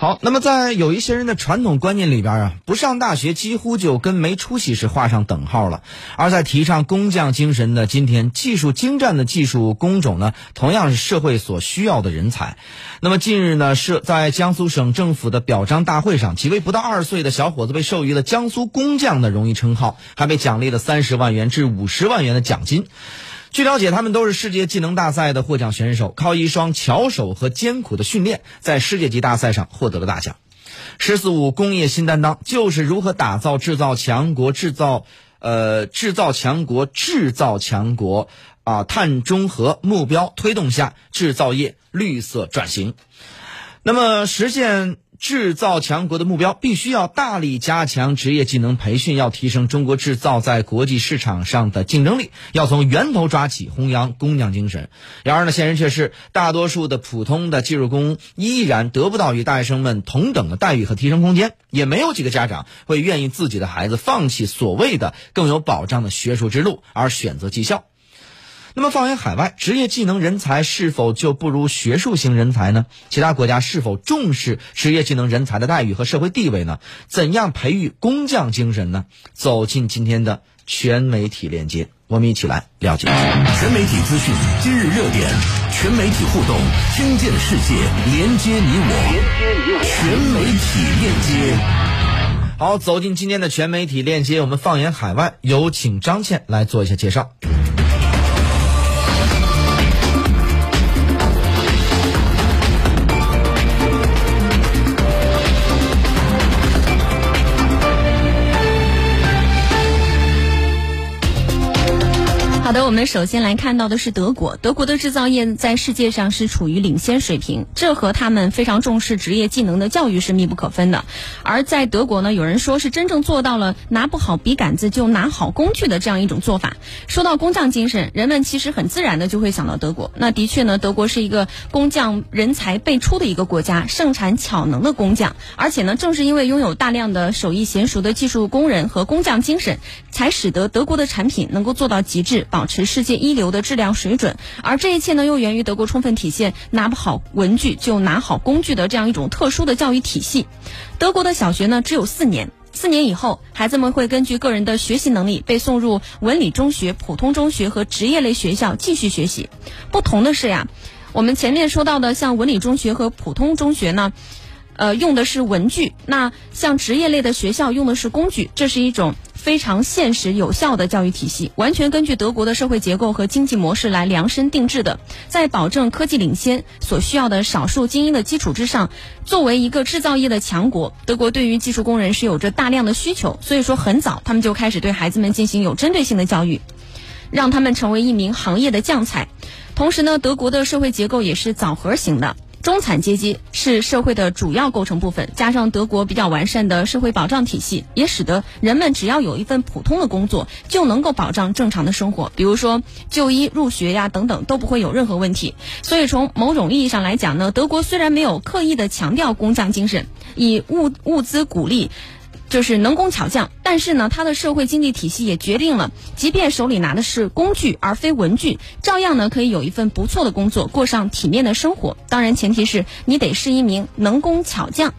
好，那么在有一些人的传统观念里边啊，不上大学几乎就跟没出息是画上等号了。而在提倡工匠精神的今天，技术精湛的技术工种呢，同样是社会所需要的人才。那么近日呢，是在江苏省政府的表彰大会上，几位不到二十岁的小伙子被授予了江苏工匠的荣誉称号，还被奖励了三十万元至五十万元的奖金。据了解，他们都是世界技能大赛的获奖选手，靠一双巧手和艰苦的训练，在世界级大赛上获得了大奖。“十四五”工业新担当就是如何打造制造强国、制造呃制造强国、制造强国啊碳中和目标推动下制造业绿色转型。那么实现。制造强国的目标，必须要大力加强职业技能培训，要提升中国制造在国际市场上的竞争力，要从源头抓起，弘扬工匠精神。然而呢，现实却是，大多数的普通的技术工依然得不到与大学生们同等的待遇和提升空间，也没有几个家长会愿意自己的孩子放弃所谓的更有保障的学术之路，而选择技校。那么放眼海外，职业技能人才是否就不如学术型人才呢？其他国家是否重视职业技能人才的待遇和社会地位呢？怎样培育工匠精神呢？走进今天的全媒体链接，我们一起来了解。全媒体资讯，今日热点，全媒体互动，听见世界，连接你我。连接你我。全媒体链接。好，走进今天的全媒体链接，我们放眼海外，有请张倩来做一下介绍。的，我们首先来看到的是德国。德国的制造业在世界上是处于领先水平，这和他们非常重视职业技能的教育是密不可分的。而在德国呢，有人说是真正做到了拿不好笔杆子就拿好工具的这样一种做法。说到工匠精神，人们其实很自然的就会想到德国。那的确呢，德国是一个工匠人才辈出的一个国家，盛产巧能的工匠。而且呢，正是因为拥有大量的手艺娴熟的技术工人和工匠精神，才使得德国的产品能够做到极致，保持世界一流的质量水准，而这一切呢，又源于德国充分体现拿不好文具就拿好工具的这样一种特殊的教育体系。德国的小学呢只有四年，四年以后，孩子们会根据个人的学习能力被送入文理中学、普通中学和职业类学校继续学习。不同的是呀，我们前面说到的像文理中学和普通中学呢，呃，用的是文具；那像职业类的学校用的是工具，这是一种。非常现实有效的教育体系，完全根据德国的社会结构和经济模式来量身定制的，在保证科技领先所需要的少数精英的基础之上，作为一个制造业的强国，德国对于技术工人是有着大量的需求，所以说很早他们就开始对孩子们进行有针对性的教育，让他们成为一名行业的将才。同时呢，德国的社会结构也是枣核型的。中产阶级是社会的主要构成部分，加上德国比较完善的社会保障体系，也使得人们只要有一份普通的工作，就能够保障正常的生活，比如说就医、入学呀等等都不会有任何问题。所以从某种意义上来讲呢，德国虽然没有刻意的强调工匠精神，以物物资鼓励。就是能工巧匠，但是呢，他的社会经济体系也决定了，即便手里拿的是工具而非文具，照样呢可以有一份不错的工作，过上体面的生活。当然，前提是你得是一名能工巧匠。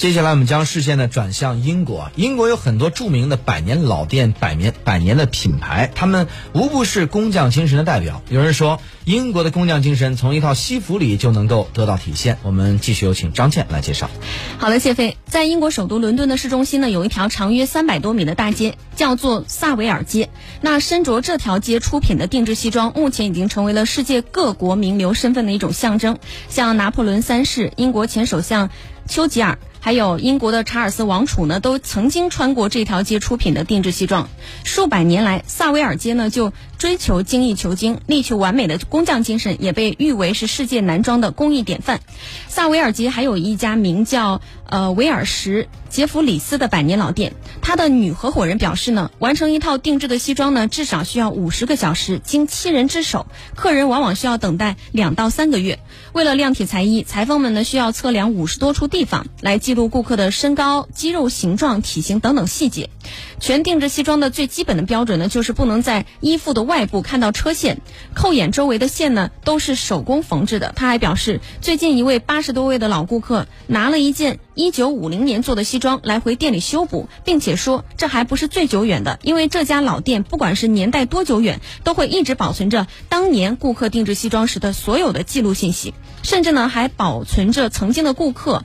接下来，我们将视线呢转向英国。英国有很多著名的百年老店、百年百年的品牌，他们无不是工匠精神的代表。有人说，英国的工匠精神从一套西服里就能够得到体现。我们继续有请张倩来介绍。好了，谢飞，在英国首都伦敦的市中心呢，有一条长约三百多米的大街，叫做萨维尔街。那身着这条街出品的定制西装，目前已经成为了世界各国名流身份的一种象征。像拿破仑三世、英国前首相丘吉尔。还有英国的查尔斯王储呢，都曾经穿过这条街出品的定制西装。数百年来，萨维尔街呢就追求精益求精，力求完美的工匠精神，也被誉为是世界男装的工艺典范。萨维尔街还有一家名叫呃维尔什杰弗里斯的百年老店。他的女合伙人表示呢，完成一套定制的西装呢，至少需要五十个小时，经七人之手，客人往往需要等待两到三个月。为了量体裁衣，裁缝们呢需要测量五十多处地方，来记录顾客的身高、肌肉形状、体型等等细节。全定制西装的最基本的标准呢，就是不能在衣服的外部看到车线，扣眼周围的线呢都是手工缝制的。他还表示，最近一位八十多位的老顾客拿了一件一九五零年做的西装来回店里修补，并且说这还不是最久远的，因为这家老店不管是年代多久远，都会一直保存着当年顾客定制西装时的所有的记录信息，甚至呢还保存着曾经的顾客。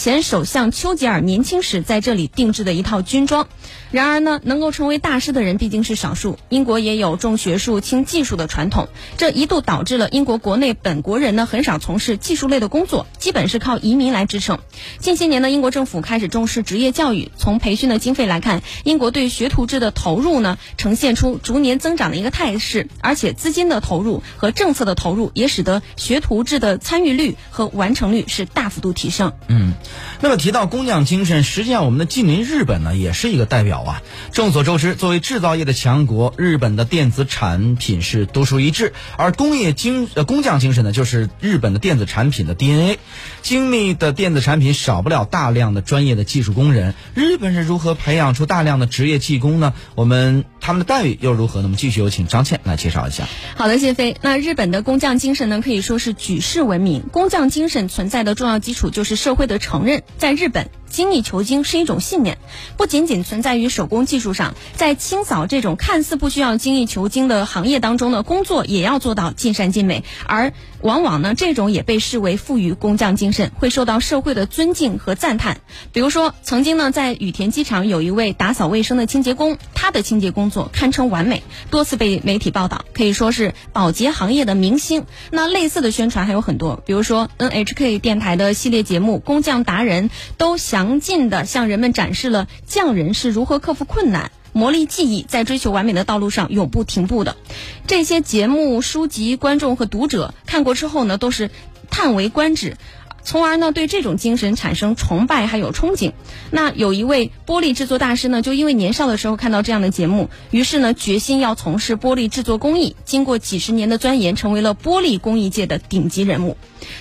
前首相丘吉尔年轻时在这里定制的一套军装。然而呢，能够成为大师的人毕竟是少数。英国也有重学术轻技术的传统，这一度导致了英国国内本国人呢很少从事技术类的工作，基本是靠移民来支撑。近些年呢，英国政府开始重视职业教育。从培训的经费来看，英国对学徒制的投入呢呈现出逐年增长的一个态势，而且资金的投入和政策的投入也使得学徒制的参与率和完成率是大幅度提升。嗯，那么提到工匠精神，实际上我们的近邻日本呢也是一个代表。啊，众所周知，作为制造业的强国，日本的电子产品是独树一帜，而工业精呃工匠精神呢，就是日本的电子产品的 DNA。精密的电子产品少不了大量的专业的技术工人。日本是如何培养出大量的职业技工呢？我们他们的待遇又如何？那么继续有请张倩来介绍一下。好的，谢飞。那日本的工匠精神呢，可以说是举世闻名。工匠精神存在的重要基础就是社会的承认，在日本。精益求精是一种信念，不仅仅存在于手工技术上，在清扫这种看似不需要精益求精的行业当中呢，工作也要做到尽善尽美。而往往呢，这种也被视为富于工匠精神，会受到社会的尊敬和赞叹。比如说，曾经呢，在羽田机场有一位打扫卫生的清洁工，他的清洁工作堪称完美，多次被媒体报道，可以说是保洁行业的明星。那类似的宣传还有很多，比如说 NHK 电台的系列节目《工匠达人》都想。详尽的向人们展示了匠人是如何克服困难、磨砺技艺，在追求完美的道路上永不停步的。这些节目、书籍，观众和读者看过之后呢，都是叹为观止。从而呢，对这种精神产生崇拜还有憧憬。那有一位玻璃制作大师呢，就因为年少的时候看到这样的节目，于是呢，决心要从事玻璃制作工艺。经过几十年的钻研，成为了玻璃工艺界的顶级人物。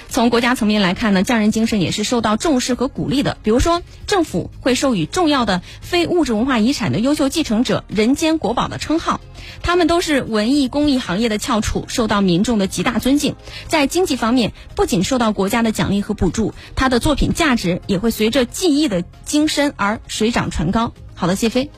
从国家层面来看呢，匠人精神也是受到重视和鼓励的。比如说，政府会授予重要的非物质文化遗产的优秀继承者“人间国宝”的称号。他们都是文艺公益行业的翘楚，受到民众的极大尊敬。在经济方面，不仅受到国家的奖励和补助，他的作品价值也会随着技艺的精深而水涨船高。好的，谢飞。